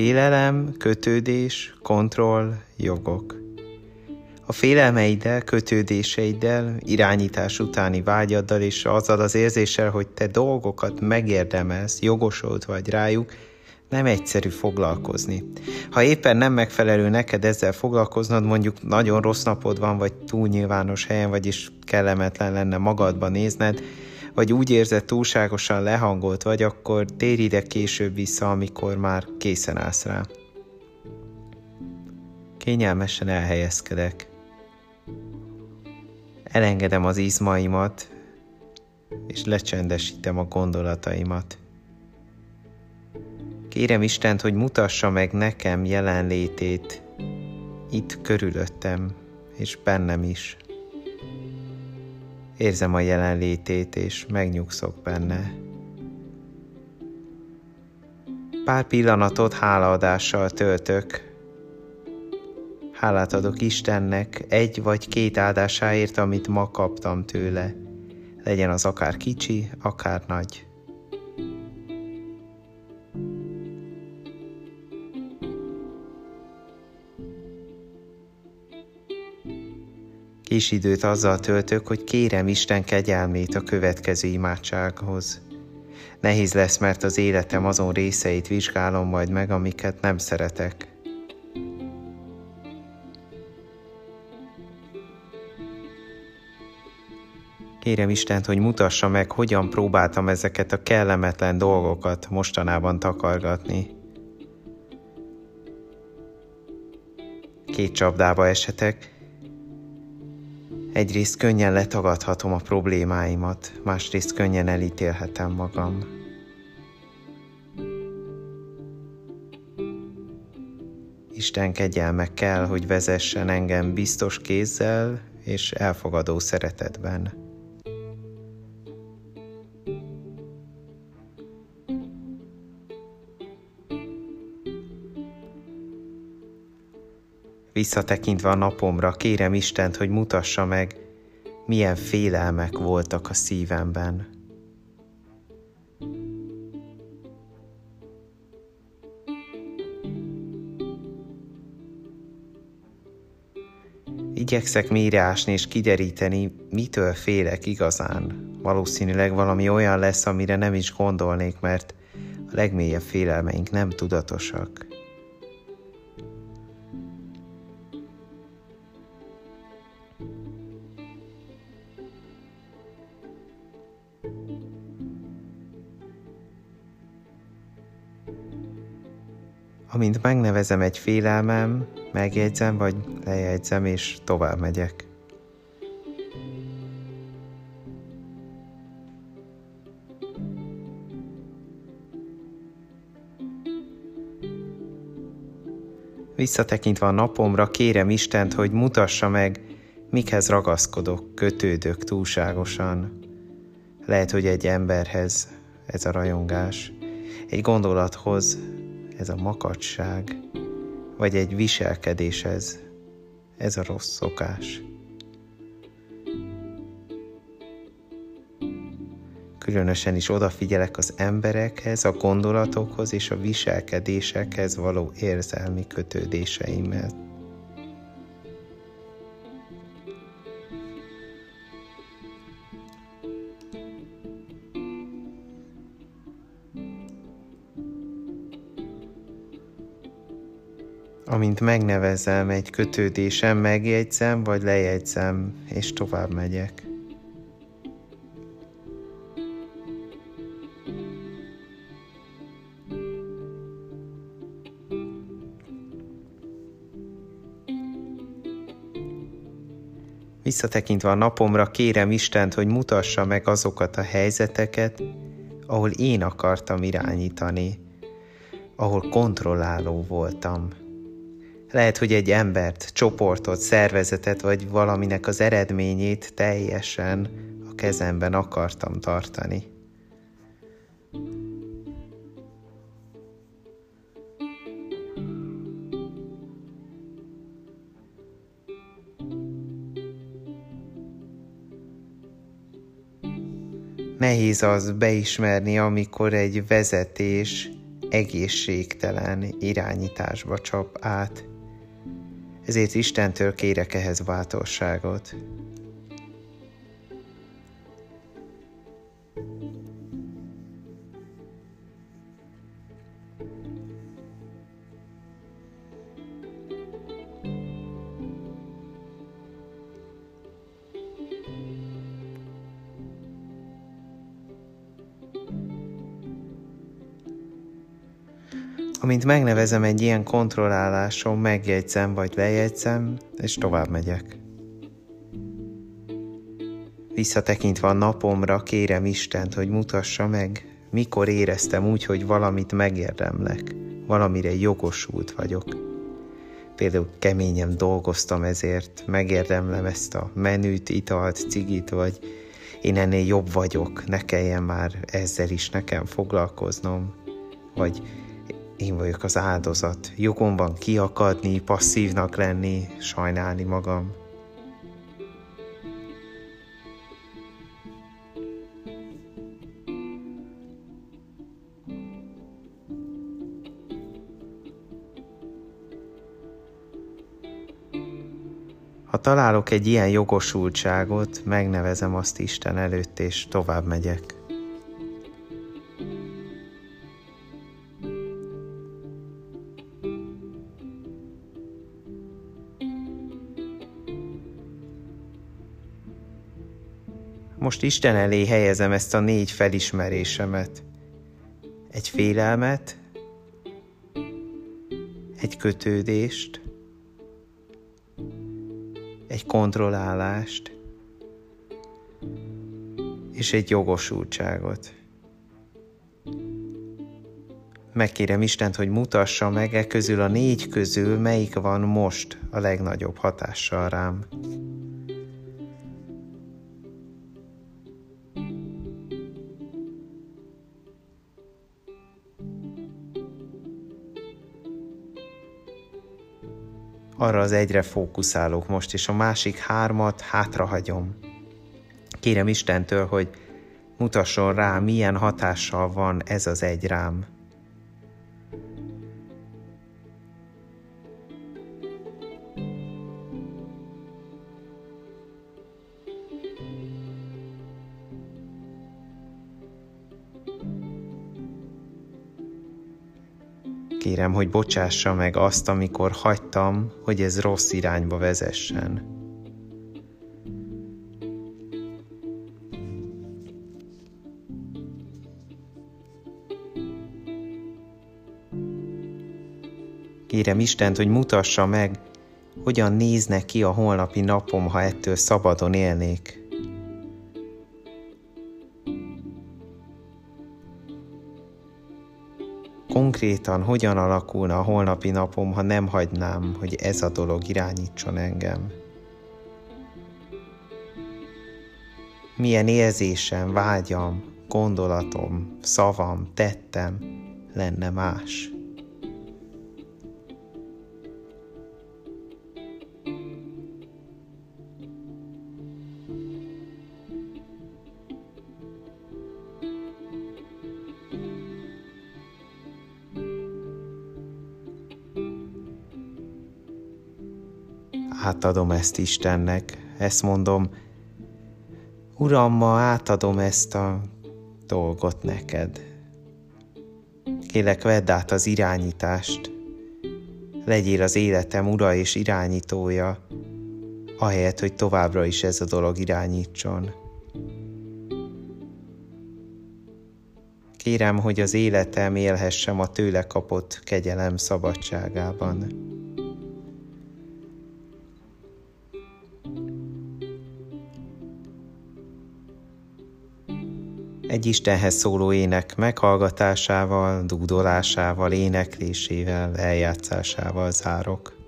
Félelem, kötődés, kontroll, jogok. A félelmeiddel, kötődéseiddel, irányítás utáni vágyaddal és azzal az érzéssel, hogy te dolgokat megérdemelsz, jogosult vagy rájuk, nem egyszerű foglalkozni. Ha éppen nem megfelelő neked ezzel foglalkoznod, mondjuk nagyon rossz napod van, vagy túl nyilvános helyen, vagyis kellemetlen lenne magadba nézned, vagy úgy érzed túlságosan lehangolt vagy, akkor térj ide később vissza, amikor már készen állsz rá. Kényelmesen elhelyezkedek. Elengedem az izmaimat, és lecsendesítem a gondolataimat. Kérem Istent, hogy mutassa meg nekem jelenlétét itt körülöttem, és bennem is. Érzem a jelenlétét, és megnyugszok benne. Pár pillanatot hálaadással töltök. Hálát adok Istennek egy vagy két áldásáért, amit ma kaptam tőle. Legyen az akár kicsi, akár nagy. Kis időt azzal töltök, hogy kérem Isten kegyelmét a következő imádsághoz. Nehéz lesz, mert az életem azon részeit vizsgálom majd meg, amiket nem szeretek. Kérem Istent, hogy mutassa meg, hogyan próbáltam ezeket a kellemetlen dolgokat mostanában takargatni. Két csapdába esetek, Egyrészt könnyen letagadhatom a problémáimat, másrészt könnyen elítélhetem magam. Isten kegyelme kell, hogy vezessen engem biztos kézzel és elfogadó szeretetben. Visszatekintve a napomra, kérem Istent, hogy mutassa meg, milyen félelmek voltak a szívemben. Igyekszek mélyreásni és kideríteni, mitől félek igazán. Valószínűleg valami olyan lesz, amire nem is gondolnék, mert a legmélyebb félelmeink nem tudatosak. Amint megnevezem egy félelmem, megjegyzem vagy lejegyzem, és tovább megyek. Visszatekintve a napomra, kérem Istent, hogy mutassa meg, mikhez ragaszkodok, kötődök túlságosan. Lehet, hogy egy emberhez ez a rajongás, egy gondolathoz, ez a makacság, vagy egy viselkedés ez, a rossz szokás. Különösen is odafigyelek az emberekhez, a gondolatokhoz és a viselkedésekhez való érzelmi kötődéseimet. Amint megnevezem egy kötődésem, megjegyzem, vagy lejegyzem, és tovább megyek. Visszatekintve a napomra kérem Istent, hogy mutassa meg azokat a helyzeteket, ahol én akartam irányítani, ahol kontrolláló voltam. Lehet, hogy egy embert, csoportot, szervezetet vagy valaminek az eredményét teljesen a kezemben akartam tartani. Nehéz az beismerni, amikor egy vezetés egészségtelen irányításba csap át. Ezért Istentől kérek ehhez bátorságot. Amint megnevezem egy ilyen kontrolláláson, megjegyzem vagy lejegyzem, és tovább megyek. Visszatekintve a napomra, kérem Istent, hogy mutassa meg, mikor éreztem úgy, hogy valamit megérdemlek, valamire jogosult vagyok. Például keményen dolgoztam ezért, megérdemlem ezt a menüt, italt, cigit, vagy én ennél jobb vagyok, ne kelljen már ezzel is nekem foglalkoznom, vagy én vagyok az áldozat. Jogom van kiakadni, passzívnak lenni, sajnálni magam. Ha találok egy ilyen jogosultságot, megnevezem azt Isten előtt, és tovább megyek. Most Isten elé helyezem ezt a négy felismerésemet. Egy félelmet, egy kötődést, egy kontrollálást, és egy jogosultságot. Megkérem Istent, hogy mutassa meg e közül a négy közül, melyik van most a legnagyobb hatással rám. Arra az egyre fókuszálok most, és a másik hármat hátrahagyom. Kérem Istentől, hogy mutasson rá, milyen hatással van ez az egy rám. Kérem, hogy bocsássa meg azt, amikor hagytam, hogy ez rossz irányba vezessen. Kérem Istent, hogy mutassa meg, hogyan nézne ki a holnapi napom, ha ettől szabadon élnék. Konkrétan hogyan alakulna a holnapi napom, ha nem hagynám, hogy ez a dolog irányítson engem. Milyen érzésem, vágyam, gondolatom, szavam, tettem lenne más. Átadom ezt Istennek, ezt mondom, Uram, ma átadom ezt a dolgot neked. Kélek, vedd át az irányítást, legyél az életem ura és irányítója, ahelyett, hogy továbbra is ez a dolog irányítson. Kérem, hogy az életem élhessem a tőle kapott kegyelem szabadságában. Egy Istenhez szóló ének meghallgatásával, dúdolásával, éneklésével, eljátszásával zárok.